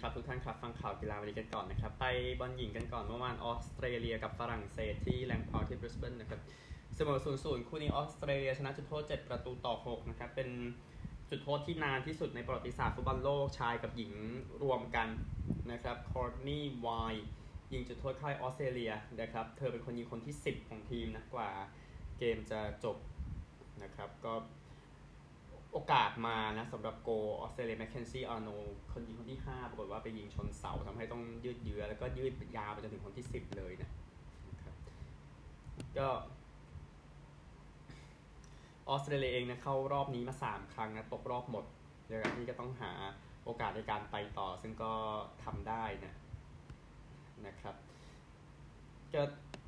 ครับทุกท่านครับฟังข่าวกีฬาวันนี้กันก่อนนะครับไปบอลหญิงกันก่อนเมื่อวานออสเตรเลียกับฝรั่งเศสที่แลงพาวที่บริสเบนนะครับเสมอ0ูนย์คู่นี้ออสเตรเลียชนะจุดโทษ 7 ประตูต่อ 6 นะครับ เป็นจุดโทษที่นานที่สุดในประวัติศาสตร์ฟุตบอลโลกชายกับหญิงรวมกันนะครับคอร์นีวายยิงจุดโทษเข้าออสเตรเลียนะครับเธอเป็นคนยิงคนที่ 10 ของทีมนะกว่าเกมจะจบนะครับก็ โอกาสมานะสำหรับโกออสเตรเลียแมคเคนซี่อาร์โนคนยิงคนที่ 5 ปรากฏว่าไปยิงชนเสาทำให้ต้องยืดเยื้อแล้วก็ยืดยาวไปจนถึงคนที่ 10 เลยนะครับก็ออสเตรเลียเองนะเข้ารอบนี้มา 3 ครั้งนะตกรอบหมดเดี๋ยวนี้ก็ต้องหาโอกาสในการไปต่อซึ่งก็ทำได้นะนะครับก็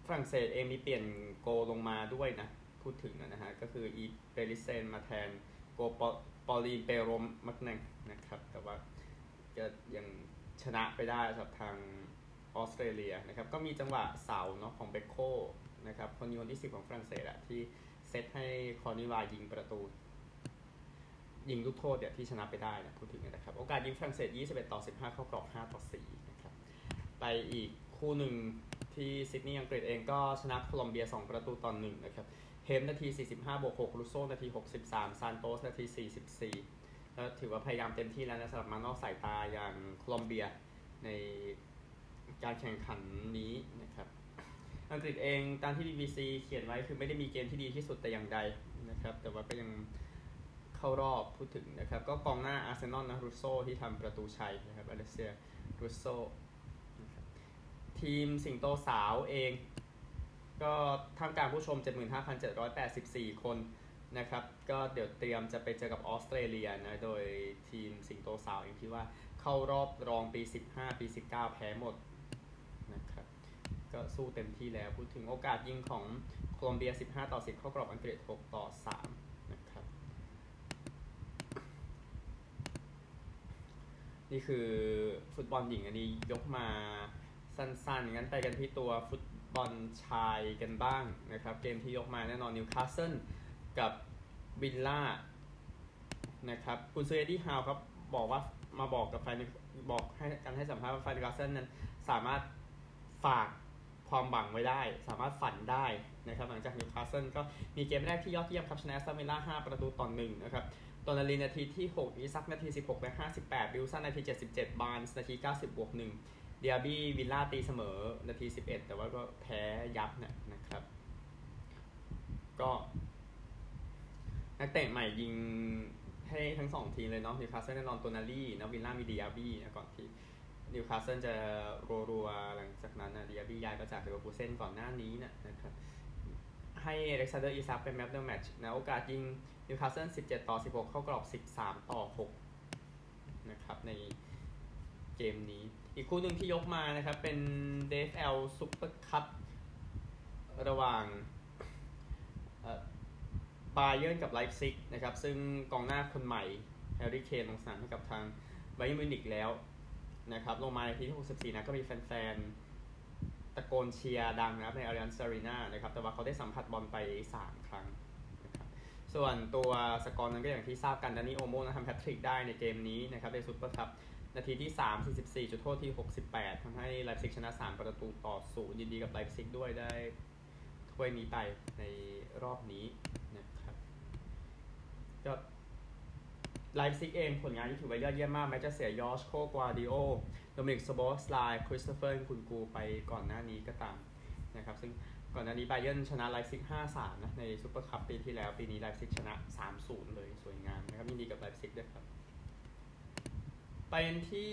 ฝรั่งเศสเองมีเปลี่ยนโกลงมาด้วยนะ พูดถึงนะฮะ ก็คืออีเปริเซนมาแทน โกปอลีนเปโรมมักนังนะครับ แต่ว่าก็ยังชนะไปได้สำหรับทางออสเตรเลียนะครับ ก็มีจังหวะเสาเนาะของเบคโคนะครับคนยิงคนที่ 10 ของฝรั่งเศสอะที่เซตให้คอนิวายิงประตู ยิงลูกโทษเนี่ยที่ชนะไปได้นะพูดถึงนะครับ โอกาสยิงฝรั่งเศส 21 ต่อ 15 เข้ากรอบ 5 ต่อ 4 นะครับ ไปอีกคู่หนึ่งที่ซิดนีย์อังกฤษเองก็ชนะโคลอมเบีย 2 ประตูต่อ1นะครับ เฮมป์นาที 45บวก6รุสโซนาที 63 ซานโตสนาที 44 แล้วถือว่าพยายามเต็มที่แล้วนะสำหรับม้านอกสายตาอย่างโคลอมเบียในการแข่งขันนี้นะครับอังกฤษเองตามที่ BBC เขียนไว้คือไม่ได้มีเกมที่ดีที่สุดแต่อย่างใดนะครับ แต่ว่าก็ยังเข้ารอบพูดถึงนะครับ ก็กองหน้าอาร์เซนอลนะรุสโซที่ทำประตูชัยนะครับอเลสเซียรูโซทีมสิงโตสาวเอง ก็ท่ามกลางผู้ชม 75,784 คนนะครับ ก็เดี๋ยวเตรียมจะไปเจอกับออสเตรเลียนะ โดยทีมสิงโตสาวเองที่ว่าเข้ารอบรองปี 15 ปี 19 แพ้หมดนะครับ ก็สู้เต็มที่แล้วพูดถึงโอกาสยิงของโคลอมเบีย 15 ต่อ 10 เข้ากรอบอังกฤษ 6 ต่อ 3 นะครับ นี่คือฟุตบอลหญิงอันนี้ยกมาสั้นๆงั้นไปกันที่ตัวฟุต บอลชายกันบ้างนะครับ เกมที่ยกมาแน่นอนนิวคาสเซิลกับวิลล่านะครับคุณเซเอ็ดดี้ฮาวครับบอกว่ามาบอกกับแฟนบอกให้การให้สัมภาษณ์ว่าแฟนนิวคาสเซิลนั้นสามารถฝากความหวังไว้ได้ สามารถฝันได้นะครับ หลังจากนิวคาสเซิลก็มีเกมแรกที่ยอดเยี่ยมครับชนะวิลล่า5ประตูต่อหนึ่งนะครับโตนาลีนาทีที่ 6 อิซัคนาที 16 และ 58 วิลสันนาที 77 บานส์นาที 90 บวก 1 เดียบี้วิลล่าตีเสมอนาที 11 แต่ว่าก็แพ้ยับนะนะครับ ก็ นักเตะใหม่ยิงให้ทั้งสองทีมเลยเนาะนิวคาสเซิลแน่นอนโตนาลีนะวิลล่ามีเดียบี้นะก่อนที่นิวคาสเซิลจะรัวๆหลังจากนั้นนะเดียบี้ย้ายมาจากเลเวอร์คูเซนก่อนหน้านี้นะนะครับอเล็กซานเดอร์อิซัคเป็น man of the match นะโอกาสยิงนิวคาสเซิล17 ต่อ 16 เข้ากรอบ 13 ต่อ 6 นะครับ ในเกมนี้ อีกคู่หนึ่งที่ยกมานะครับ เป็น DFL Super Cup ระหว่างบาเยิร์นกับไลฟ์ซิกนะครับ ซึ่งกองหน้าคนใหม่แฮร์รี่เคนลงสนามให้กับทางบาเยิร์นมิวนิกแล้วนะครับ ลงมาในทีที่ 64 นะก็มีแฟนๆ ตะโกนเชียร์ดังนะครับ ในอลิอันซ์อารีนานะครับ แต่ว่าเขาได้สัมผัสบอลไป 3 ครั้งนะครับส่วนตัวสกอร์นั้นก็อย่างที่ทราบกันดานี่โอลโมนะทำแฮตทริกได้ในเกมนี้นะครับในซูเปอร์คัพ นาทีที่ 3 44 จุดโทษที่ 68 ทำให้ไลฟ์ซิกชนะ 3 ประตูต่อศูนย์ยินดีกับไลฟ์ซิกด้วยได้ถ้วยนี้ไปในรอบนี้นะครับก็ไลฟ์ซิกเองผลงานที่ถือว่ายอดเยี่ยมมาก แม้จะเสียยอสโกกวาร์ดิโอลโดมินิกโซบอสไลคริสโตเฟอร์เอ็นคุนกูไปก่อนหน้านี้ก็ตามนะครับ ซึ่งก่อนหน้านี้บาเยิร์นชนะไลฟ์ซิก5-3 นะ ในซูเปอร์คัพปีที่แล้ว ปีนี้ไลฟ์ซิกชนะ 3-0 เลยสวยงามนะครับยินดีกับไลฟ์ซิกด้วยครับ ไปที่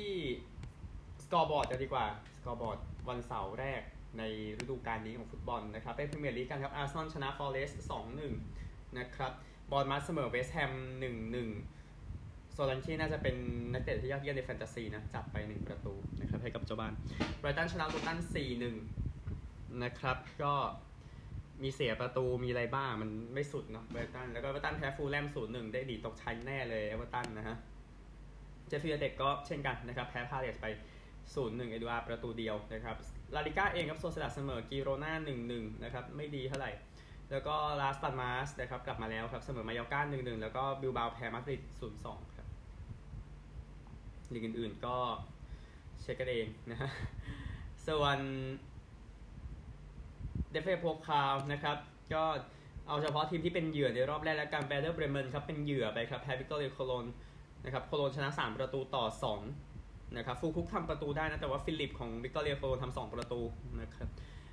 scoreboard กันดีกว่า scoreboard วันเสาร์แรกในฤดูกาลนี้ของฟุตบอลนะครับเป็นพรีเมียร์ลีกกันครับอาร์เซนอลชนะฟอร์เรสต์2-1นะครับบอร์นมัธเสมอเวสต์แฮม1-1โซลันชีน่าจะเป็นนักเตะที่ยอดเยี่ยมในแฟนตาซีนะ จับไป 1 ประตูนะครับให้กับเจ้าบ้านไบรตันชนะลูตัน 4-1 นะครับ ก็มีเสียประตูมีอะไรบ้างมันไม่สุดเนาะไบรตัน แล้วก็เอเวอร์ตันแพ้ฟูแลม 0-1 ได้ดีตกชั้นแน่เลยเอเวอร์ตันนะฮะ เจฟฟี่เด็กก็เช่นกันนะครับแพ้พาเลสไป 0-1 เอดูอาประตูเดียวนะครับลาลิก้าเองครับโซเซดาเสมอกีโรนา1-1 นะครับไม่ดีเท่าไหร่ แล้วก็ลาสพัลมาสนะครับกลับมาแล้วครับเสมอมายอก้า1-1 แล้วก็บิลบาแพ้มาดริด0-2 ครับลีกอื่นๆก็เช็คกันเองนะฮะส่วนเดเอฟเบโพคาลนะครับก็เอาเฉพาะทีมที่เป็นเหยื่อในรอบแรกและการแวร์เดอร์เบรเมนครับเป็นเหยื่อไปครับแพ้วิกตอเรียโคลน นะครับโคโลนชนะ 3 ประตูต่อ2นะครับฟูคุกทำประตูได้นะ แต่ว่าฟิลิปของวิกตอเรียโคโลนทำ2ประตูนะครับ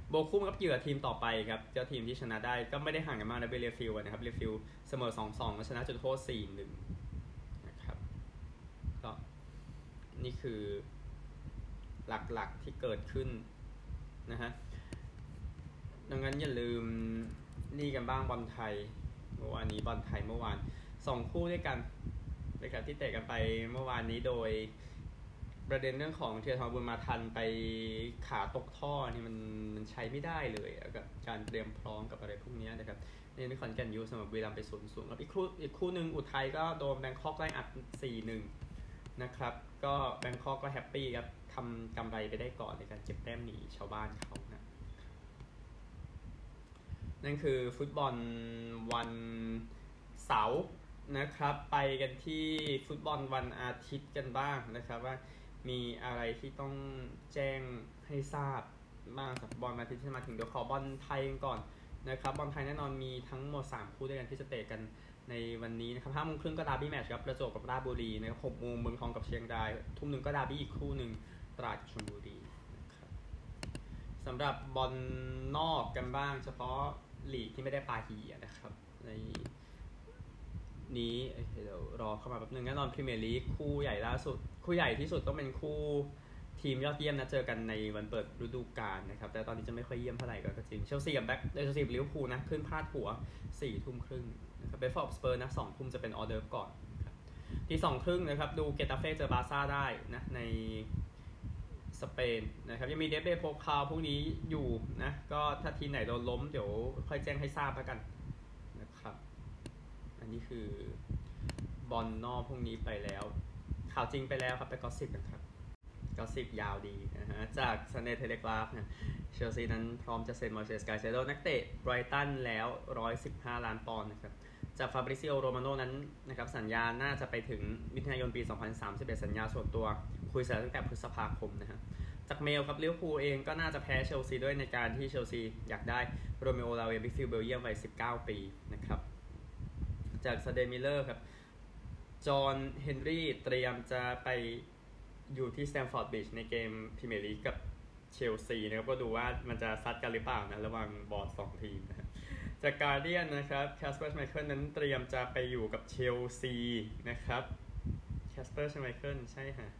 โบคุมกับเหยื่อทีมต่อไปครับเจ้าทีมที่ชนะได้ก็ไม่ได้ห่างกันมากนะเบเรฟิลนะครับเรฟิลเสมอ 2-2แล้วชนะจุดโทษ4-1นะครับก็นี่คือหลักๆที่เกิดขึ้นนะฮะดังนั้นอย่าลืมนี่กันบ้างบอลไทยเมื่อวานนี้บอลไทยเมื่อวานสองคู่ด้วยกัน นะครับที่เตะกันไปเมื่อวานนี้โดยประเด็นเรื่องของเทียทรบุญมาทันไปขาตกท่อนี่มันมันใช้ไม่ได้เลยกับการเตรียมพร้อมกับอะไรพวกนี้นะครับในคอนแกนยูสำหรับวีรัมไปศูนย์ศูนย์แล้วอีกคู่อีกคู่หนึ่งอุทัยก็โดนแบงคอกไล่อัดสี่หนึ่งนะครับก็แบงคอกก็แฮปปี้ครับทำกำไรไปได้ก่อนในการเก็บแต้มหนีชาวบ้านเขานะนั่นคือฟุตบอลวันเสาร์ นะครับไปกันที่ฟุตบอลวันอาทิตย์กันบ้างนะครับ ว่ามีอะไรที่ต้องแจ้งให้ทราบบ้างสำหรับบอลวันอาทิตย์ที่มาถึงเดี๋ยวขอบอลไทยกันก่อนนะครับบอลไทยแน่นอนมีทั้งหมด 3 คู่ด้วยกันที่จะเตะกันในวันนี้นะครับห้าโมงครึ่งก็ดาร์บี้แมตช์ครับประจวบกับราชบุรีนะครับหกโมงเมืองทองกับเชียงราย ทุ่มหนึ่งก็ดาร์บี้อีกคู่หนึ่งตราดชลบุรีนะครับสำหรับบอลนอกกันบ้าง เฉพาะลีกที่ไม่ได้ปาฮีนะครับใน นี้เดี๋ยวรอเข้ามาแป๊บนึงแน่นอนพรีเมียร์ลีกคู่ใหญ่ล่าสุด คู่ใหญ่ที่สุดต้องเป็นคู่ทีมยอดเยี่ยมนะเจอกันในวันเปิดฤดูกาลนะครับ แต่ตอนนี้จะไม่ค่อยเยี่ยมเท่าไหร่ก็จริงเชลซีกับแบ็คเชลซีกับลิเวอร์พูลนะ ขึ้นพาดหัวสี่ทุ่มครึ่งนะครับเบรนท์ฟอร์ดสเปอร์นะสองทุ่มจะเป็นออเดิร์ฟก่อนที่สองครึ่งนะครับ ดูเกตาเฟ่เจอบาซ่าได้นะในสเปนนะครับ ยังมีเดเอฟเบโพคาลพวกนี้อยู่นะ ก็ถ้าทีไหนโดนล้มเดี๋ยวค่อยแจ้งให้ทราบแล้วกัน อันนี้คือบอลนอกพวกนี้ไปแล้ว ข่าวจริงไปแล้วครับไป gossip กันครับ gossip ยาวดีนะฮะ จากซันเดย์เทเลกราฟเนี่ยเชลซีนั้นพร้อมจะเซ็นมอยเซสไกเซโดนักเตะไบรตันแล้ว 115 ล้านปอนด์นะครับจากฟาบริซิโอโรมาโนนั้นนะครับสัญญาน่าจะไปถึงมิถุนายนปี 2031 สัญญาส่วนตัวคุยเสร็จตั้งแต่พฤษภาคมนะฮะจากเมลครับลิเวอร์พูลเองก็น่าจะแพ้เชลซีด้วยในการที่เชลซีอยากได้โรเมโอลาเวียมิดฟิลด์เบลเยียมวัย19 ปีนะครับ จากซันเดย์มิเรอร์ครับ จอห์นเฮนรี่เตรียมจะไปอยู่ที่สแตมฟอร์ดบริดจ์ในเกมพรีเมียร์ลีกกับเชลซีนะครับ ก็ดูว่ามันจะซัดกันหรือเปล่านะ ระหว่างบอร์ดสองทีมนะจากการเดียนนะครับแคสเปอร์ชไมเคิลนั้นเตรียมจะไปอยู่กับเชลซีนะครับแคสเปอร์ชไมเคิลใช่ฮะ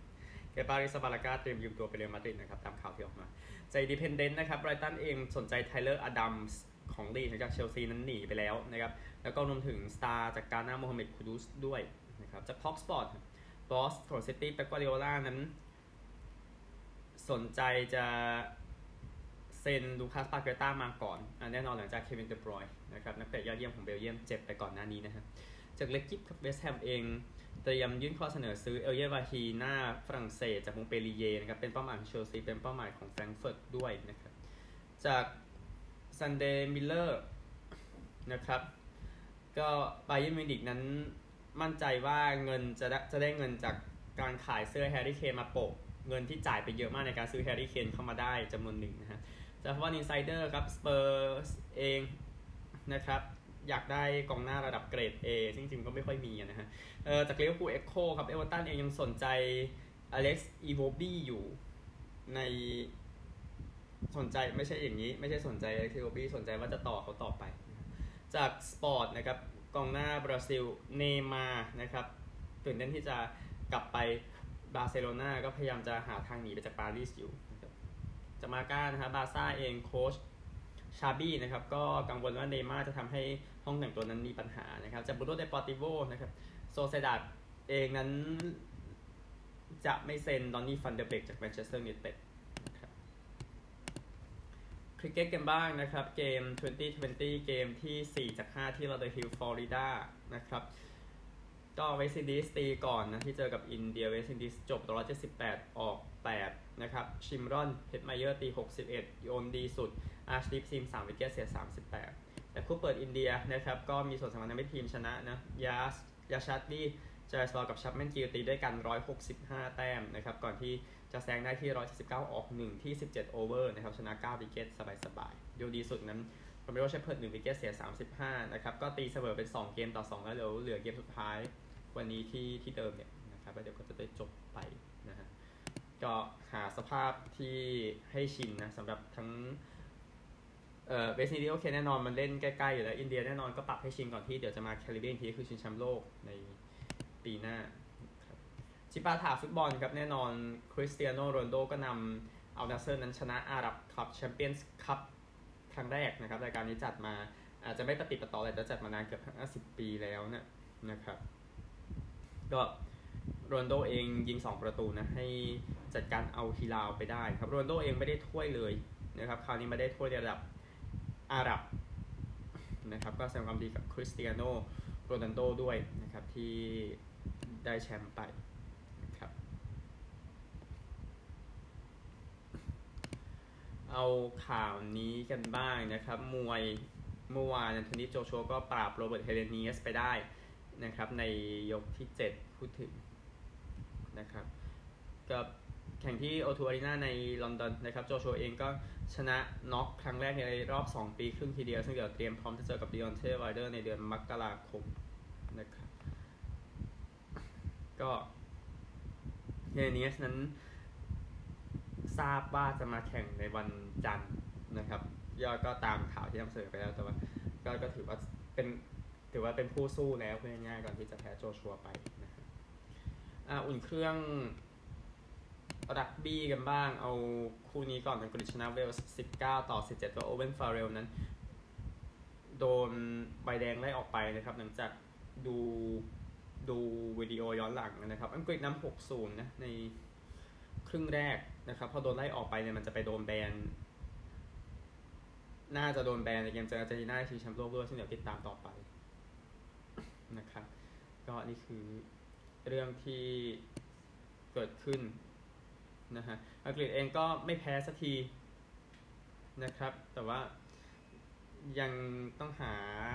เกปาอาร์ริซาบาลากาเตรียมยืมตัวไปเรอัลมาดริดนะครับ ตามข่าวที่ออกมา จากดิอินดิเพนเดนต์นะครับไบรตันเองสนใจไทเลอร์อดัมส์ของลีดจากเชลซีนั้นหนีไปแล้วนะครับ แล้วก็รวมถึงสตาร์จากกานาโมฮัมเหม็ดคูดูสด้วยนะครับจากทอล์กสปอร์ตบอสของซิตี้เป๊ปกวาดิโอล่านั้น สนใจจะเซ็นลูคัสปาเกต้ามาก่อนแน่นอนหลังจากเควินเดบรอยนะครับนักเตะยอดเยี่ยมของเบลเยียมเจ็บไปก่อนหน้านี้นะครับจากเลกิ๊ปกับเวสต์แฮมเองเตรียมยื่นข้อเสนอซื้อเอลเยวาฮีหน้าฝรั่งเศสจากมงเปรีเยนะครับเป็นเป้าหมายของเชลซีเป็นเป้าหมายของแฟรงก์เฟิร์ตด้วยนะครับจากซันเดย์มิเรอร์นะครับ ก็ไบเยนมิวนิกนั้นมั่นใจว่าเงินจะได้จะได้เงินจากการขายเสื้อแฮร์รี่เคนมาโปะเงินที่จ่ายไปเยอะมากในการซื้อแฮร์รี่เคนเข้ามาได้จำนวนหนึ่งนะฮะจากว่าอินไซเดอร์ครับสเปอร์เองนะครับอยากได้กองหน้าระดับเกรด A จริงๆก็ไม่ค่อยมีนะฮะเออจากลิเวอร์พูลเอคโคครับเอเวอร์ตันเองยังสนใจอเล็กซ์อีโวบี้อยู่ในสนใจไม่ใช่อย่างนี้ ไม่ใช่สนใจอเล็กซ์อีโวบี้สนใจว่าจะต่อเขาต่อไป จากสปอร์ตนะครับกองหน้าบราซิลเนย์มาร์นะครับตื่นเต้นที่จะกลับไปบาร์เซโลนาก็พยายามจะหาทางหนีไปจากปารีสอยู่จะมาก้านะครับบาซ่าเองโค้ชชาบี้นะครับก็กังวลว่าเนย์มาร์จะทำให้ห้องแต่งตัวนั้นมีปัญหานะครับจากบูโรเดปอร์ติโวนะครับโซเซียดาดเองนั้นจะไม่เซ็นดอนนี่ฟันเดอร์เบกจากแมนเชสเตอร์ยูไนเต็ด คริกเก็ตกันบ้างนะครับ เกม 2020 เกมที่ 4 จาก 5 ที่ลอเดอร์ฮิลล์ฟลอริดานะครับก็เวสต์อินดีสตีก่อนนะที่เจอกับอินเดียเวสต์อินดีสจบ178 ออก 8 นะครับ ชิมรอนเฮ็ตไมเยอร์ตี 61 โยนดีสุด อาร์ชดีปซิงห์3 wicket เสีย 38 แต่คู่เปิดอินเดียนะครับ ก็มีส่วนสำคัญทำให้ทีมชนะนะยาสยาชัดดี้จาสบอกับชัปแมนกิลตีด้วยกัน 165 แต้มนะครับ ก่อนที่ จะแซงได้ที่ 179 ออก 1 ที่ 17 over นะครับ ชนะ 9 wicket สบายๆดูดีสุดนั้นโรมาริโอเชพเพิร์ด1 wicket เสีย 35 นะครับ ก็ตีเสมอเป็น 2 เกมต่อ 2 แล้วเดี๋ยวเหลือเกมสุดท้ายวันนี้ที่ที่เดิมเนี่ยนะครับแล้วเดี๋ยวก็จะได้จบไปนะฮะก็หาสภาพที่ให้ชินนะสำหรับทั้งเอ่อเวสต์อินเดียโอเคแน่นอนมันเล่นใกล้ๆอยู่แล้ว อินเดียแน่นอนก็ปรับให้ชินก่อนที่เดี๋ยวจะมาแคริบเบียนทีคือชิงแชมป์โลกในปีหน้า ชิปาถาฟุตบอลครับแน่นอนคริสเตียโนโรนัลโดก็ำเอานาเซอร์นั้นชนะ Arab Club Champions Cup ครั้งแรกนะครับรายการนี้จัดมาอาจจะไม่ติดต่อเลยแต่จัดมานานเกือบ50 ปีแล้วนะนะครับ ก็โรนัลโดเองยิง 2 ประตูนะให้จัดการเอาฮิลาลไปได้ครับโรนัลโดเองไม่ได้ถ้วยเลยนะครับคราวนี้มาได้ถ้วยระดับอาหรับนะครับก็แสดงความยินดีกับคริสเตียโนโรนัลโดด้วยนะครับที่ได้แชมป์ไปนะครับ เอาข่าวนี้กันบ้างนะครับ มวยเมื่อวานอันทนีโจชัวก็ปราบโรเบิร์ตเฮเลนีสไปได้นะครับ ในยกที่ 7 พูดถึงนะครับ กับแข่งที่โอทูอารีนาในลอนดอนนะครับ โจชัวเองก็ชนะน็อกครั้งแรกในรอบ 2 ปีครึ่งทีเดียว ซึ่งเดี๋ยวเตรียมพร้อมจะเจอกับดิออนเทไวล์เดอร์ในเดือนมกราคมนะครับ ก็เฮเลนีสนั้น ทราบว่าจะมาแข่งในวันจันทร์นะครับยอดก็ตามข่าวที่นำเสนอไปแล้วแต่ว่าก็ก็ถือว่าเป็นถือว่าเป็นผู้สู้แล้วเพื่อง่ายๆก่อนที่จะแพ้โจชัวไปนะครับอ,อุ่นเครื่องรักบี้กันบ้าง เอาคู่นี้ก่อนอังกฤษชนะเวลส์19 ต่อ 17 ก็โอเวนฟาเรลนั้น โดนใบแดงไล่ออกไปนะครับ หลังจากดูดูวิดีโอย้อนหลังนะครับ อังกฤษนำ6-0 นะ ในครึ่งแรก นะครับพอโดนไล่ออกไปเนี่ยมันจะไปโดนแบน น่าจะโดนแบนในเกมเจออาร์เจนตินาที่แชมป์โลกด้วยซึ่งเดี๋ยวติดตามต่อไปนะครับ ก็นี่คือเรื่องที่เกิดขึ้นนะฮะอังกฤษเองก็ไม่แพ้สักทีนะครับ แต่ว่ายังต้องหา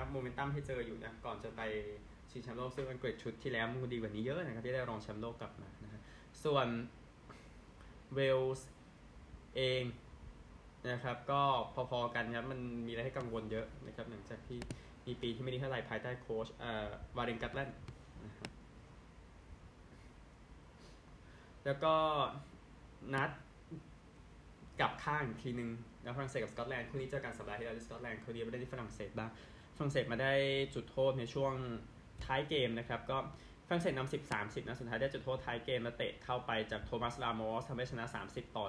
โมเมนตัมให้เจออยู่นะก่อนจะไปชิงแชมป์โลกซึ่งอังกฤษชุดที่แล้วมันดีกว่านี้เยอะนะครับที่ได้รองแชมป์โลกกลับมานะฮะส่วน เวลส์เองนะครับ ก็พอๆกันครับ มันมีอะไรให้กังวลเยอะนะครับ หลังจากที่มีปีที่ไม่ดีเท่าไหร่ภายใต้โค้ชเอ่อวารินกัตแลนด์แล้วก็นัดกลับข้างอีกทีนึง แล้วฝรั่งเศสกับสกอตแลนด์คู่นี้เจอกันสัปดาห์ที่แล้วที่สกอตแลนด์คู่นี้ไม่ได้ที่ฝรั่งเศสบ้างฝรั่งเศสมาได้จุดโทษในช่วงท้ายเกมนะครับ ก็ ฝรั่งเศสนำสิบสามสิบนะสุดท้ายได้จุดโทษท้ายเกมมาเตะเข้าไปจากโทมัสลามอสทำให้ชนะ30ต่อ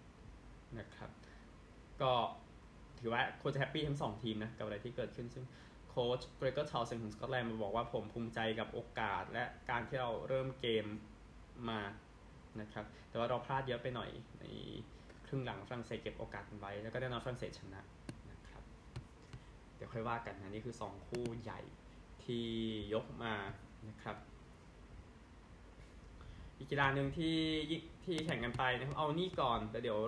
27นะครับ ก็ถือว่าโค้ช happy ทั้งสองทีมนะ กับอะไรที่เกิดขึ้นซึ่งโค้ชเกรเกอร์ทาวน์เซนด์ของสกอตแลนด์มาบอกว่าผมภูมิใจกับโอกาสและการที่เราเริ่มเกมมานะครับ แต่ว่าเราพลาดเยอะไปหน่อยในครึ่งหลังฝรั่งเศสเก็บโอกาสไว้ แล้วก็ได้นอนฝรั่งเศสชนะนะครับ เดี๋ยวค่อยว่ากันนะนี่คือ 2 คู่ใหญ่ที่ยกมา นะครับอีกกีฬาหนึ่งที่ที่แข่งกันไปนะครับเอานี่ก่อนแต่เดี๋ยว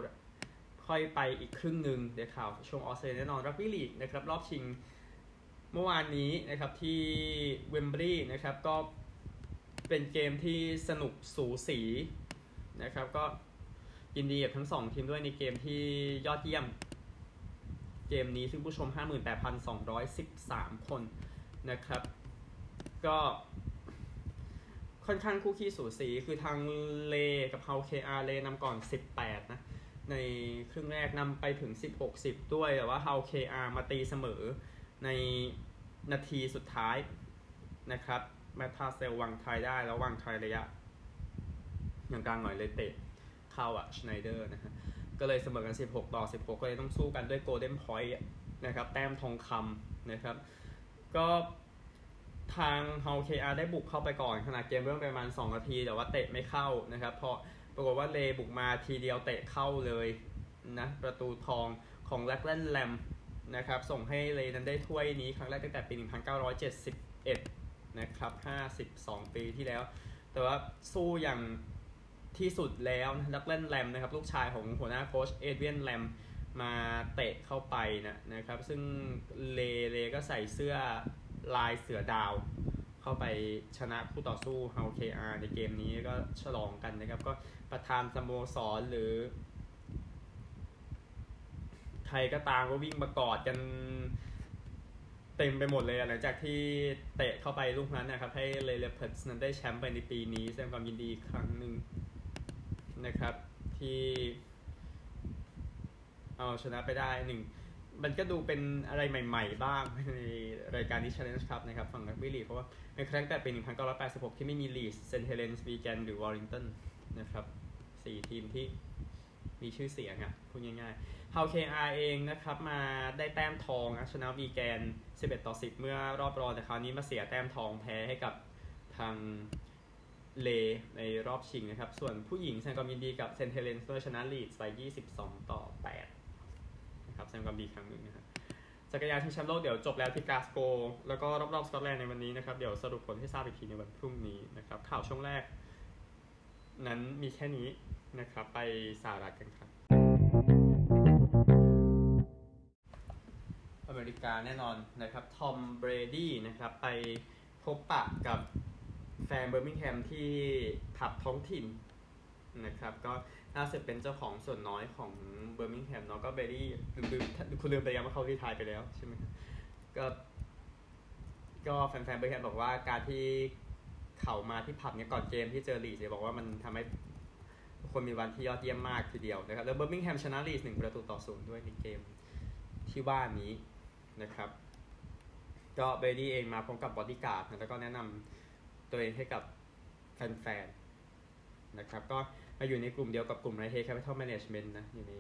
ค่อยไปอีกครึ่งหนึ่งเดี๋ยวข่าวช่วงออสเตรเลียแน่นอนรักบี้ลีกนะครับรอบชิงเมื่อวานนี้นะครับที่เวมบรีย์นะครับก็เป็นเกมที่สนุกสูสีนะครับก็ยินดีกับทั้งสองทีมด้วยในเกมที่ยอดเยี่ยม เกมนี้ซึ่งผู้ชม 58,213 คนนะครับ ก็ ค่อนข้างคู่ขี้สูสี คือทางเลกับเฮาเคอาเลนำก่อน 18 นะ ในครึ่งแรกนำไปถึง 16 10 ด้วย แต่ว่าเฮาเคอามาตีเสมอในนาทีสุดท้ายนะครับแมทพาร์เซลวางทรัยได้แล้ววางทรัยระยะ อย่างกลางหน่อยเลยเตะเข้าอะชไนเดอร์นะฮะก็เลยเสมอกัน 16 ต่อ 16 ก็เลยต้องสู้กันด้วย golden point นะครับ แต้มทองคำนะครับ ก็ ทางเฮาเคอาได้บุกเข้าไปก่อนขณะเกมเริ่มประมาณ 2 นาที แต่ว่าเตะไม่เข้านะครับเพราะปรากฏว่าเลบุกมาทีเดียวเตะเข้าเลยนะประตูทองของแลกแลนแลมนะครับส่งให้เลนั้นได้ถ้วยนี้ครั้งแรกตั้งแต่ปี 1971 นะครับ 52 ปีที่แล้ว แต่ว่าสู้อย่างที่สุดแล้วนะดักเล่นแลมนะครับลูกชายของหัวหน้าโค้ชเอเดียนแลมมาเตะเข้าไปนะนะครับ ซึ่งเลเลก็ใส่เสื้อ ลายเสือดาว เข้าไปชนะคู่ต่อสู้ h o u KR ในเกมนี้ก็ฉลองกันนะครับ ก็ประธานสโมสรหรือ ใครก็ตามก็วิ่งมากอดกันเต็มไปหมดเลยหลังจากที่เตะเข้าไปลูกนั้นนะครับ ให้เลเลเพิร์สนั้นได้แชมป์ไปในปีนี้แสดงความยินดีอีกครั้งหนึ่งนะครับ ที่เอาชนะไปได้หนึ่ง มันก็ดูเป็นอะไรใหม่ ๆ บ้างในรายการนี้ Challenge Cup นะครับฝั่งรักบี้ลีกเพราะว่าในครั้งแรกตั้งแต่ปี 1986 ที่ไม่มีลีดส์เซนต์เฮเลนส์วีแกนหรือวอริงตันนะครับสี่ทีมที่มีชื่อเสียงอะพูดง่ายๆ Hull KR เองนะครับมาได้แต้มทองชนะวีแกน 11 ต่อ 10 เมื่อรอบรองแต่คราวนี้มาเสียแต้มทองแพ้ให้กับทางเลห์ในรอบชิงนะครับ ส่วนผู้หญิงแสดงความยินดีกับเซนต์เฮเลนส์ด้วยชนะลีดส์ไป 22 ต่อ 8 นะครับแสดงความยินดีครั้งหนึ่งนะครับจักรยานชิงแชมป์โลกเดี๋ยวจบแล้วที่กลาสโกว์ แล้วก็รอบๆสกอตแลนด์ในวันนี้นะครับ เดี๋ยวสรุปผลให้ทราบอีกทีในวันพรุ่งนี้นะครับ ข่าวช่วงแรก นั้นมีแค่นี้นะครับ ไปสหรัฐกันครับอเมริกาแน่นอนนะครับทอมเบรดี้นะครับ ไปพบปะกับแฟนเบอร์มิงแฮมที่ผับท้องถิ่นนะครับ ก็ ล่าสุดเป็นเจ้าของส่วนน้อยของเบอร์มิงแฮมเนาะก็เบรดี้ลืมคุณลืมไปยังว่าเขาที่ทายไปแล้วใช่ไหมก็ก็แฟนๆเบอร์มิงแฮมบอกว่าการที่เขามาที่ผับเนี่ยก่อนเกมที่เจอลีดส์เนี่ยบอกว่ามันทำให้คนมีวันที่ยอดเยี่ยมมากทีเดียวนะครับ แล้วเบอร์มิงแฮมชนะลีดส์หนึ่งประตูต่อศูนย์ด้วยในเกมที่ว่านี้นะครับ ก็เบรดี้เองมาพร้อมกับบอดี้การ์ดแล้วก็แนะนำตัวเองให้กับแฟนๆนะครับ ก็ มาอยู่ในกลุ่มเดียวกับกลุ่มไรเฮ Capital Management นะ อยู่ใน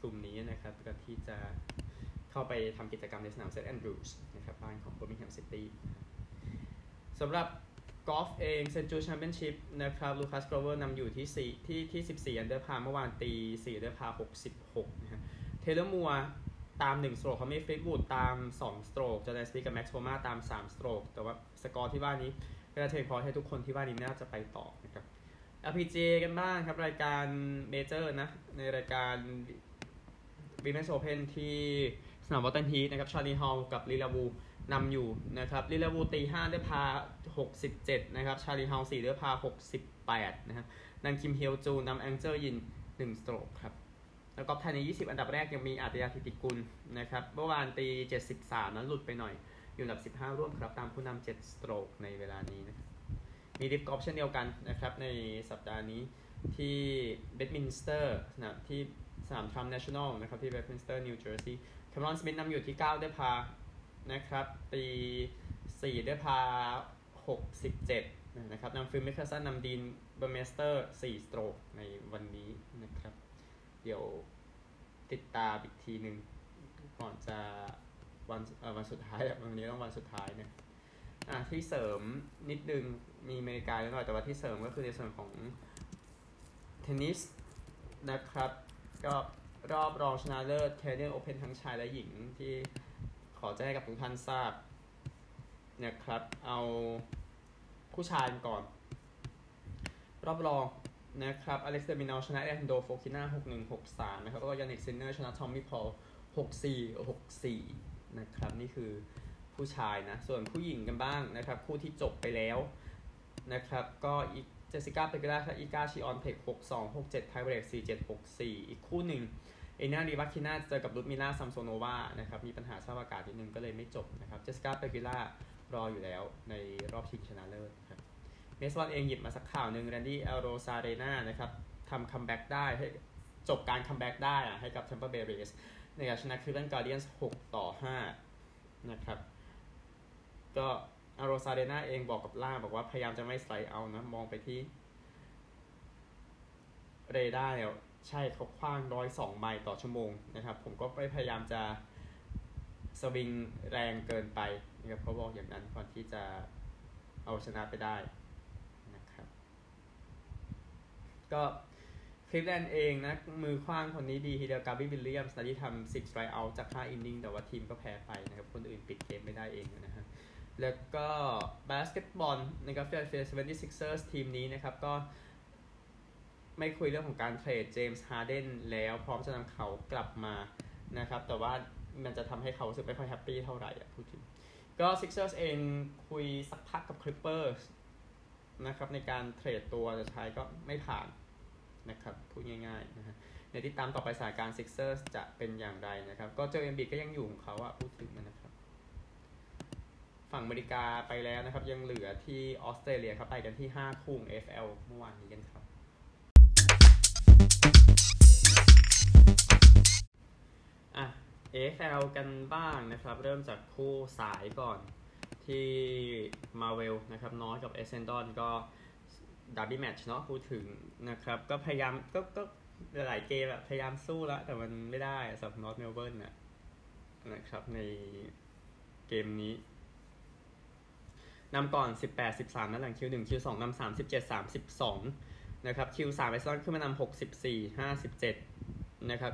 กลุ่มนี้นะครับก็ที่จะเข้าไปทำกิจกรรมในสนามเซนต์แอนดรูส์นะครับบ้านของเบอร์มิงแฮมซิตี้สำหรับกอล์ฟเองเซนต์จูดแชมเปี้ยนชิพนะครับลูคัสโกลเวอร์นำอยู่ที่ 4 ที่ที่ 14 under par เมื่อวานตี4 under par 66 นะฮะเทเลอร์มัวร์ตาม 1 stroke ทอมมี่ฟลีตวูดตาม 2 สโตรกจอแดนสปีกับแม็กซ์โฟมาตาม 3 สโตรกแต่ว่าสกอร์ที่ว่านี้ก็จะเทพอให้ทุกคนที่ว่านี้น่าจะไปต่อนะครับ LPGA กันบ้างครับรายการเมเจอร์นะ ในรายการ w o m e n s Open ที่สนามวอตตันฮีทนะครับชาลีฮอลกับลิลาวูนำอยู่นะครับลิลาวูตี5ด้วยพา 67 นะครับ ชาลีฮอล4ด้วยพา 68 นะครับนันคิมเฮลจูนำแองเจอร์ยิน1สโตรกครับ แล้วก็ภายใน 20 อันดับแรกยังมีอาฒยาฐิติกุลนะครับเมื่อวานตี 73 นั้นหลุดไปหน่อย อยู่อันดับ 15 ร่วมครับตามผู้นำ7 stroke ในเวลานี้นะ มี LIV Golf เช่นเดียวกันนะครับในสัปดาห์นี้ที่เบดมินสเตอร์สนามที่สนามทรัมป์เนชั่นแนลนะครับที่เบดมินสเตอร์นิวเจอร์ซีย์แคมรอนสมิธนำอยู่ที่9 under par นะครับตี4 under par 67 นะครับนำฟิลมิคเคลสันนำดีนเบอร์เมสเตอร์ 4 stroke ในวันนี้นะครับ เดี๋ยวติดตามอีกทีหนึ่งก่อนจะวันวันสุดท้ายวันนี้ต้องวันสุดท้ายเนี่ยอะที่เสริมนิดนึง มีอเมริกาหน่อยแต่ว่าที่เสริมก็คือในส่วนของเทนนิสนะครับ ก็รอบรองชนะเลิศ Canadian Open ทั้งชายและหญิงที่ขอแจ้งกับทุกท่านทราบนะครับ เอาผู้ชายก่อน รอบรองนะครับอเล็กซ์เดมินอลชนะแอนโดโฟกิน่า6-1 6-3นะครับแล้วก็ยานิกซินเนอร์ชนะทอมมี่พอล6-4 6-4นะครับ นี่คือผู้ชายนะ ส่วนผู้หญิงกันบ้างนะครับ คู่ที่จบไปแล้ว นะครับ ก็อีกเจสิก้าเปกิล่าอีกาชิออนเทค6 2 6 7 tie break 4 7 6 4อีกคู่หนึ่งเอนารีวัคคิน่าเจอกับลุดมิล่าแซมโซโนวานะครับ มีปัญหาสภาพอากาศนิดนึงก็เลยไม่จบนะครับ เจสิก้าเปกิล่ารออยู่แล้วในรอบชิงชนะเลิศครับเมสวันเองหยิบมาสักข่าวหนึ่ง Randy Arozarena นะครับทำ comeback ได้ให้จบการ comeback ได้อะให้กับ Tampa Bay Rays ในการชนะ Cleveland Guardians 6ต่อ 5 นะครับ ก็ Arozarena เองบอกกับล่าบอกว่าพยายามจะไม่ strikeout นะ มองไปที่ เรดาร์เนี่ยใช่เขาขว้างร้อยสองไมล์ต่อชั่วโมงนะครับ ผมก็ไม่พยายามจะสวิงแรงเกินไปนะครับเขาบอกอย่างนั้นก่อนที่จะเอาชนะไปได้นะครับ ก็ Cleveland เองนะ มือขว้างคนนี้ดีทีเดียว Gavin Williams ที่ทำ six strikeout จาก5 inning แต่ว่าทีมก็แพ้ไปนะครับ คนอื่นปิดเกมไม่ได้เองนะฮะ แล้วก็บาสเกตบอลนะครับ Philadelphia 76ers ทีมนี้นะครับ ก็ไม่คุยเรื่องของการ trade James Hardenแล้วพร้อมจะนำเขากลับมานะครับ แต่ว่ามันจะทำให้เขารู้สึกไม่ค่อย happy เท่าไหร่อะพูดถึงก็ Sixers เองคุยสักพักกับ Clippers นะครับในการ trade ตัวจะใช้ก็ไม่ผ่านนะครับพูดง่ายๆนะฮะในที่ตามต่อไปสถานการณ์ Sixers จะเป็นอย่างไรนะครับ ก็ Joel Embiid ก็ยังอยู่ของเขาอะพูดถึงนะครับ ฝั่งอเมริกาไปแล้วนะครับ ยังเหลือที่ออสเตรเลียครับไปกันที่5คู่ FL เมื่อวานนี้กันครับ อะ AFL กันบ้างนะครับ เริ่มจากคู่บ่ายก่อนที่มาเวลนะครับ North กับ Essendon ก็ derby match เนาะพูดถึงนะครับ ก็พยายามก็ก็หลายเกมแบบพยายามสู้แล้ว แต่มันไม่ได้สำหรับ North Melbourne นะนะครับในเกมนี้ นำก่อน 18 13นั่นหลัง Q1 Q2 นำ37 32นะครับ Q3 Essendon ขึ้นมานำ64 57นะครับ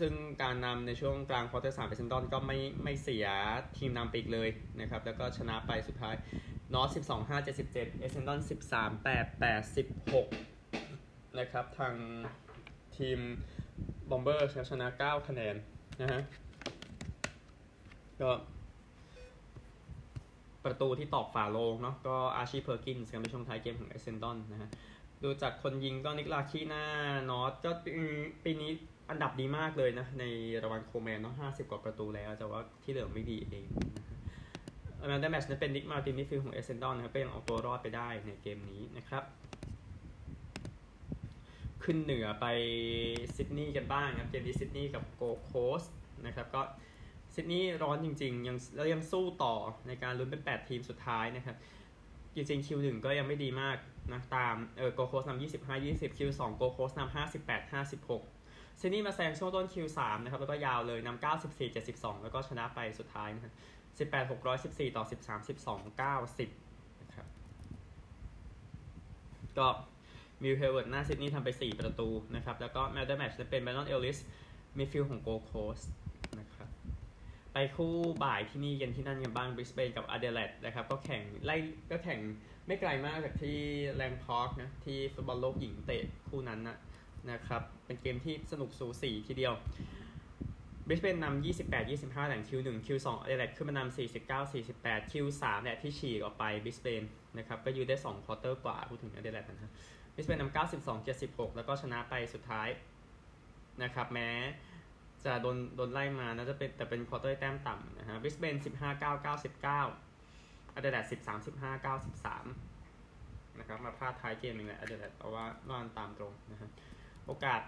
ซึ่งการนำในช่วงกลาง quarter สาม Essendon ก็ไม่ไม่เสียทีมนำไปอีกเลยนะครับ แล้วก็ชนะไปสุดท้าย North สิบสองห้าเจ็ดสิบเจ็ด Essendon สิบสามแปดแปดสิบหกนะครับ ทางทีม Bombers ชนะเก้าคะแนนนะฮะก็ ประตูที่ตอกฝาโลงเนาะก็ Archie Perkins กันในช่วงท้ายเกมของ Essendon นะฮะดูจากคนยิงก็ Nick Larkey หน้า North ก็ปีนี้อันดับดีมากเลยนะ ในรางวัล Coleman เนาะห้าสิบกว่าประตูแล้วแต่ว่าที่เหลือไม่ดีเอง man of the match นั้นเป็น Nic Martin midfield ของ Essendon นะครับก็ยังเอาตัวรอดไปได้ในเกมนี้นะครับ ขึ้นเหนือไปซิดนีย์กันบ้างครับเกมนี้ซิดนีย์กับโกโคสนะครับก็ ซิดนีย์ร้อนจริงๆ ยังแล้วยังสู้ต่อในการลุ้นเป็น 8 ทีมสุดท้ายนะครับ จริงๆ Q1 ก็ยังไม่ดีมากนะตามเออโกโคสนำ25 20 Q2 โกโคสนำ58 56ซิดนีย์มาแซงช่วงต้น Q3 นะครับ แล้วก็ยาวเลยนำ94 72แล้วก็ชนะไปสุดท้ายนะครับ18 614ต่อ13 12 90นะครับ ก็ Will Hayward หน้าซิดนีย์ทำไป4ประตูนะครับ แล้วก็ man of the match จะเป็น Brandon Ellis midfield ของ Gold Coast นะครับ ไปคู่บ่ายที่นี่กันที่นั่นกันบ้างบริสเบนกับอเดเลดนะครับ ก็แข่งไล่ก็แข่งไม่ไกลมากจากที่ Lang Park นะที่ฟุตบอลโลกหญิงเตะคู่นั้นนะนะครับ เป็นเกมที่สนุกสูสีทีเดียวบริสเบนนำ28 25หลัง Q1 Q2 อเดเลดขึ้นมานำ49 48 Q3 เนี่ยที่ฉีกออกไปบริสเบนนะครับก็ยืนได้2 quarter กว่าพูดถึงอเดเลดนะครับบริสเบนนำ92 76 แล้วก็ชนะไปสุดท้ายนะครับแม้ จะโดนโดนไล่มานะจะเป็นแต่เป็น quarter แต้มต่ำนะฮะบริสเบน15 9 99อเดเลด13 15 93นะครับมาพลาดท้ายเกมนึงแหละอเดเลดเพราะว่าว่านตามตรงนะฮะโอกาส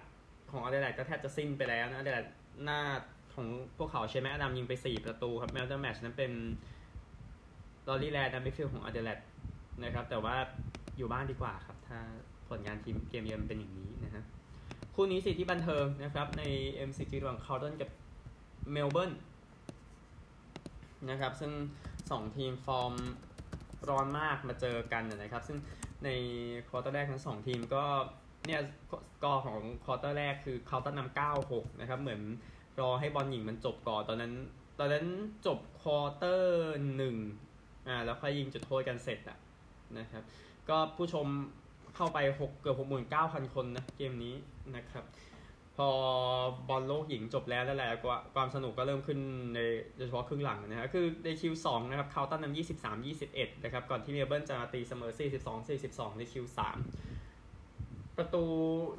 ของอเดเลดก็แทบจะสิ้นไปแล้วนะอเดเลดหน้าของพวกเขาใช่ไหมอดัมยิงไป 4 ประตูครับ man of the match นั้นเป็นRory Laird นะ midfield ของอเดเลดนะครับ แต่ว่าอยู่บ้านดีกว่าครับ ถ้าผลงานทีมเกมเยือนเป็นอย่างนี้นะฮะ คู่นี้สิที่บันเทิงนะครับใน MCG ระหว่าง Carlton กับเมลเบิร์นนะครับซึ่ง 2 ทีมฟอร์มร้อนมากมาเจอกันนะครับ ซึ่งใน quarter แรกทั้ง 2 ทีมก็เนี่ยก็ของ quarter แรกคือ Carlton นำ9-6นะครับ เหมือนรอให้บอลหญิงมันจบก่อนตอนนั้นตอนนั้นจบ quarter หนึ่งอ่าแล้วค่อยยิงจุดโทษกันเสร็จอะนะครับ ก็ผู้ชม เข้าไป6เกือบ69,000คนนะเกมนี้นะครับ พอบอลโลกหญิงจบแล้วแล้วแหละความสนุกก็เริ่มขึ้นในโดยเฉพาะครึ่งหลังนะครับคือใน Q2 นะครับ Carlton นำ23 21นะครับก่อนที่เมลเบิร์นจะมาตีเสมอ42 42ใน Q3 ประตู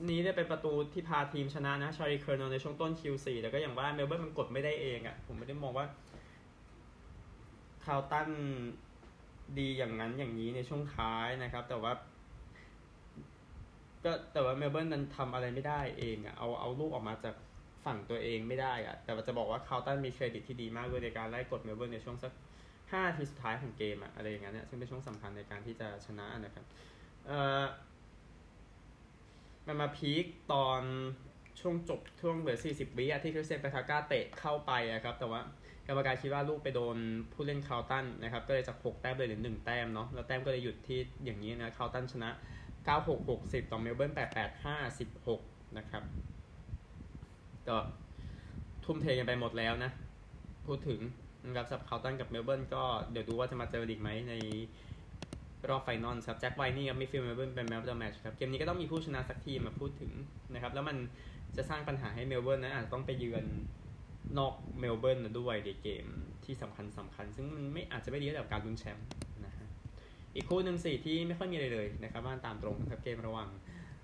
นี้ได้เป็นประตูที่พาทีมชนะนะ Charlie Curnow ในช่วงต้น Q4 แต่ก็อย่างว่าเมลเบิร์นมันกดไม่ได้เองอะ่ะผมไม่ได้มองว่าCarlton ดีอย่างนั้นอย่างนี้ในช่วงท้ายนะครับ แต่ว่า ก็แต่ว่าเมลเบิร์นนั้นทำอะไรไม่ได้เองอะ่ะเอาเอาลูกออกมาจากฝั่งตัวเองไม่ได้อะ่ะแต่ว่าจะบอกว่า Carlton มีเครดิตที่ดีมากเลยในการไล่กดเมลเบิร์นในช่วงสักห้านาทีสุดท้ายของเกมอะอะไรอย่างเงี้ยซึ่งเป็นช่วงสำคัญในการที่จะชนะนะครับเอ่อมันมา peak ตอนช่วงจบช่วงเหลือ 40 วิอะที่ Christian Petracca เตะเข้าไปอะครับแต่ว่ากรรมการคิดว่าลูกไปโดนผู้เล่นคาร์ลตันนะครับก็เลยจาก 6 แต้มเลยเหลือ1แต้มเนาะแล้วแต้มก็เลยหยุดที่อย่างนี้นะคาร์ลตันชนะ 96 60 ต่อเมลเบิร์น8 8 56 นะครับ ก็ทุ่มเทกันไปหมดแล้วนะ พูดถึงนะครับสำหรับคาร์ลตันกับเมลเบิร์นก็เดี๋ยวดูว่าจะมาเจออีกไหมในรอบ final ครับแจ็คไวนี่ครับมีฟิลเมลเบิร์นเป็นแมตช์เดอะแมตช์ครับเกมนี้ก็ต้องมีผู้ชนะสักทีมมาพูดถึงนะครับ แล้วมันจะสร้างปัญหาให้เมลเบิร์นนะอาจจะต้องไปเยือนนอกเมลเบิร์นด้วยในเกมที่สำคัญสำคัญ ซึ่งมันไม่อาจจะไม่ดีกับการลุ้นแชมป์ อีกคู่หนึ่งสี่ที่ไม่ค่อยมีอะไรเลยนะครับว่าตามตรงนะครับเกมระหว่าง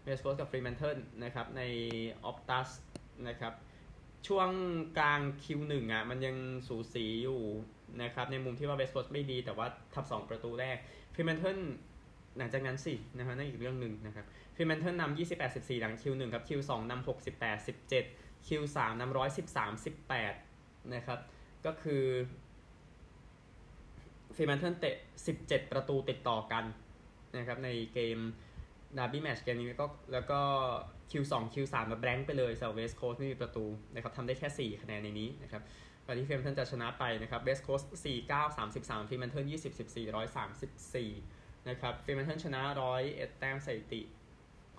เวสต์โคสต์กับฟรีแมนเทิลนะครับใน Optus นะครับช่วงกลาง Q หนึ่งอะมันยังสูสีอยู่นะครับในมุมที่ว่าเวสต์โคสต์ไม่ดีแต่ว่าทับสองประตูแรกฟรีแมนเทิลหลังจากนั้นสินะครับนั่นอีกเรื่องหนึ่งนะครับฟรีแมนเทิลนำ28 14หลัง Q หนึ่งครับ Q สองนำ68 17 Q สามนำ113 18นะครับก็คือ ฟรีแมนเทิลเตะ 17 ประตูติดต่อกันนะครับในเกมดาร์บี้แมตช์เกมนี้ก็แล้วก็ Q2 Q3 มา blank ไปเลยสำหรับเวสต์โคสต์ไม่มีประตูนะครับทำได้แค่ 4 คะแนนในนี้นะครับก่อนที่ฟรีแมนเทิลจะชนะไปนะครับเวสต์โคสต์4 9 33ฟรีแมนเทิล20 14 134นะครับฟรีแมนเทิลชนะ101แต้มสถิติ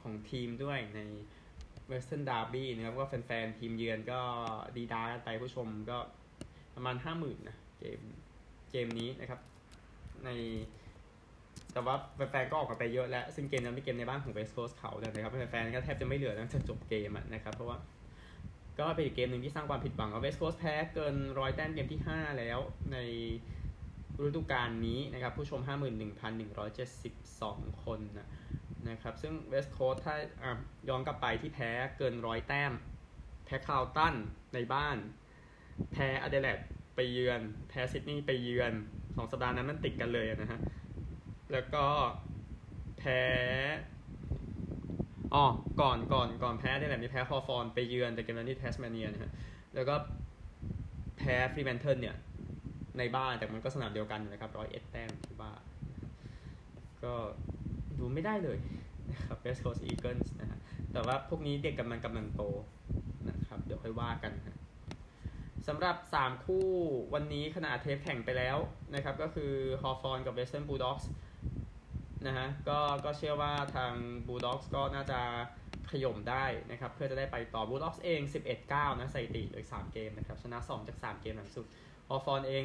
ของทีมด้วยในเวสเทิร์นดาร์บี้นะครับก็แฟนๆ ทีมเยือนก็ดีดากันไปผู้ชมก็ประมาณ50,000นะเกม เกมนี้นะครับ ในแต่ว่าแฟนๆก็ออกมาไปเยอะแล้ว ซึ่งเกมนั้นเป็นเกมในบ้านของเวสต์โคสต์เขาเนี่ยนะครับแฟนๆก็แทบจะไม่เหลือตั้งแต่จบเกมนะครับ เพราะว่าก็เป็นอีกเกมหนึ่งที่สร้างความผิดหวังเวสต์โคสต์แพ้เกินร้อยแต้มเกมที่ 5 แล้วในฤดูกาลนี้นะครับ ผู้ชม 51,172 คนนะนะครับ ซึ่งเวสต์โคสต์ถ้าย้อนกลับไปที่แพ้เกินร้อยแต้ม แพ้คาร์ลตันในบ้าน แพ้อเดเลด ไปเยือน แพ้ซิดนีย์ไปเยือนสองสัปดาห์นั้นมันติดกันเลยนะฮะ แล้วก็แพ้อ๋อก่อนก่อนก่อนแพ้ได้แหละมีแพ้ฮอว์ธอร์นไปเยือนแต่เกมนั้นที่แทสเมเนียนะฮะ แล้วก็แพ้ฟรีแมนเทิลเนี่ย ในบ้านแต่มันก็สนามเดียวกันนะครับร้อยเอ็ดแต้มที่บ้านก็ดูไม่ได้เลยนะครับเ e ส t Coast Eagles นะฮะ แต่ว่าพวกนี้เด็กกำลังกำลังโตนะครับ เดี๋ยวค่อยว่ากันนะ สำหรับ 3 คู่วันนี้ขณะเทปแข่งไปแล้วนะครับ ก็คือฮอว์ธอร์นกับเวสเทิร์นบูลด็อกส์นะฮะก็ก็เชื่อว่าทางบูลด็อกส์ก็น่าจะขย่มได้นะครับ เพื่อจะได้ไปต่อบูลด็อกส์เอง 11-9 นะสถิติเลย3เกมนะครับ ชนะ 2 จาก 3 เกมหลังสุดฮอว์ธอร์นเอง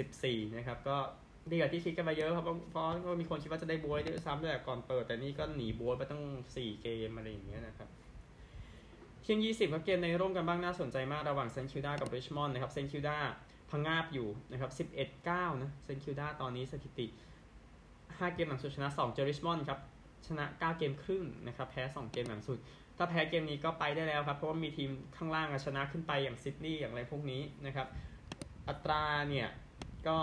6 14 นะครับ ก็ดีกว่าที่คิดกันมาเยอะครับเพราะก็มีคนคิดว่าจะได้บ๊วยด้วยซ้ำแต่ก่อนเปิด แต่นี่ก็หนีบ๊วยไปตั้ง 4 เกมอะไรอย่างเงี้ยนะครับ เที่ยง 20ครับเกมในร่วมกันบ้างน่าสนใจมากระหว่างเซนต์คิลดากับริชมอนด์นะครับเซนต์คิลดาพังงาบอยู่นะครับ11-9นะเซนต์คิลดาตอนนี้สถิติ 5 เกมหลังสุดชนะ 2 เจอริชมอนด์ครับชนะ 9 เกมครึ่งนะครับแพ้ 2 เกมหลังสุด ถ้าแพ้เกมนี้ก็ไปได้แล้วครับ เพราะว่ามีทีมข้างล่างชนะขึ้นไปอย่างซิดนีย์อย่างไรพวกนี้นะครับ อัตราเนี่ยก็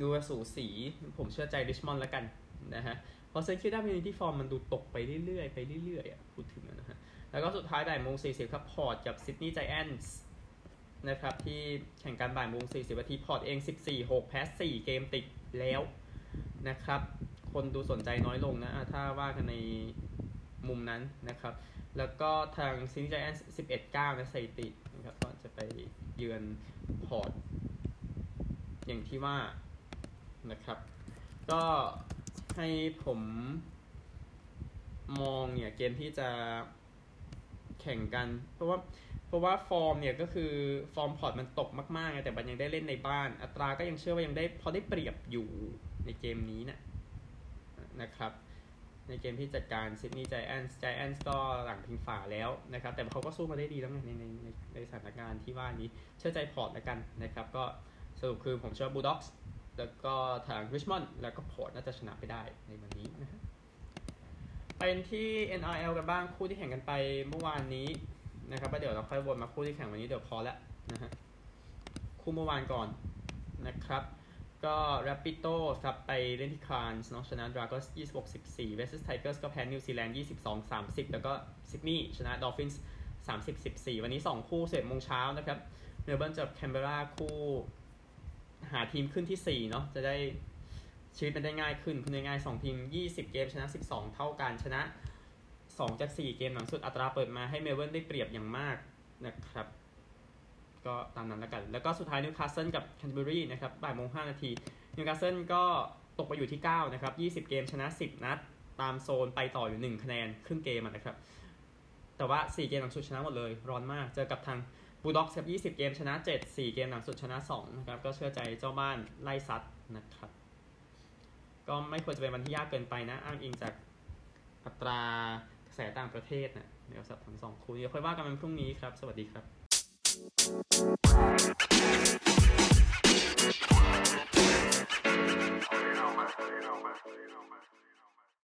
ดูสูสีผมเชื่อใจริชมอนด์แล้วกันนะฮะเพราะเซนต์คิลดาเป็นที่ฟอร์มมันดูตกไปเรื่อยๆ ไปเรื่อยๆพูดถึงนะ แล้วก็สุดท้ายบ่ายโมงสี่สิบครับพอร์ตกับซิดนีย์ไจแอนส์นะครับที่แข่งกันบ่ายโมงสี่สิบนาทีพอร์ตเองสิบสี่หกแพ้สี่เกมติดแล้วนะครับ คนดูสนใจน้อยลงนะ ถ้าว่ากันในมุมนั้นนะครับ แล้วก็ทางซิดนีย์ไจแอนส์สิบเอ็ดเก้านะสถิตินะครับก็จะไปเยือนพอร์ต อย่างที่ว่านะครับ ก็ให้ผมมองเนี่ยเกมที่จะ แข่งกัน เพราะว่าเพราะว่าฟอร์มเนี่ยก็คือฟอร์มพอร์ตมันตกมากๆไงแต่มันยังได้เล่นในบ้าน อัตราก็ยังเชื่อว่ายังได้พอได้เปรียบอยู่ในเกมนี้นะนะครับ ในเกมที่จัดการซิดนีย์ไจแอนส์ไจแอนส์ก็หลังพิงฝาแล้วนะครับ แต่เขาก็สู้มาได้ดีแล้วในในในในสถานการณ์ที่ว่านี้เชื่อใจพอร์ตแล้วกันนะครับ ก็สรุปคือผมเชื่อบูลด็อกส์แล้วก็ทางริชมอนด์แล้วก็พอร์ตน่าจะชนะไปได้ในวันนี้นะฮะ เป็นที่ NRL กันบ้างคู่ที่แข่งกันไปเมื่อวานนี้นะครับแล้วเดี๋ยวเราค่อยวนมาคู่ที่แข่งวันนี้เดี๋ยวพอแล้วนะฮะคู่เมื่อวานก่อนนะครับก็ Rapido ครับไปเล่นที่คานส์เนาะชนะ Dragons 26-14 West Tigers ก็แพ้นิวซีแลนด์22-30แล้วก็ซิดนีย์ชนะ Dolphins 30-14วันนี้2คู่เสร็จโมงเช้านะครับเมลเบิร์นเจอแคนเบราคู่หาทีมขึ้นที่4เนาะจะได้ ชีวิตมันได้ง่ายขึ้นพูดง่ายๆ2ทีม 20 เกมชนะ 12 เท่ากันชนะ 2 จาก 4 เกมหลังสุดอัตราเปิดมาให้เมลเบิร์นได้เปรียบอย่างมากนะครับ ก็ตามนั้นแล้วกัน แล้วก็สุดท้ายนิวคาสเซิลกับแคนเทอร์เบอรีนะครับบ่ายโมง5นาทีนิวคาสเซิลก็ตกไปอยู่ที่ 9 นะครับ 20 เกมชนะ 10 นัด ตามโซนไปต่ออยู่ 1 คะแนนครึ่งเกมนะครับ แต่ว่า 4 เกมหลังสุดชนะหมดเลยร้อนมากเจอกับทางบูลด็อกส์ครับ 20 เกมชนะ 7 4 เกมหลังสุดชนะ2นะครับก็เชื่อใจเจ้าบ้านไล่ซัดนะครับ ก็ไม่ควรจะเป็นวันที่ยากเกินไปนะ อ้างอิงจากอัตรากระแสต่างประเทศนะเดี๋ยวสับทั้งสองคู่เดี๋ยวค่อยว่ากันวันพรุ่งนี้ครับ สวัสดีครับ You know, man. You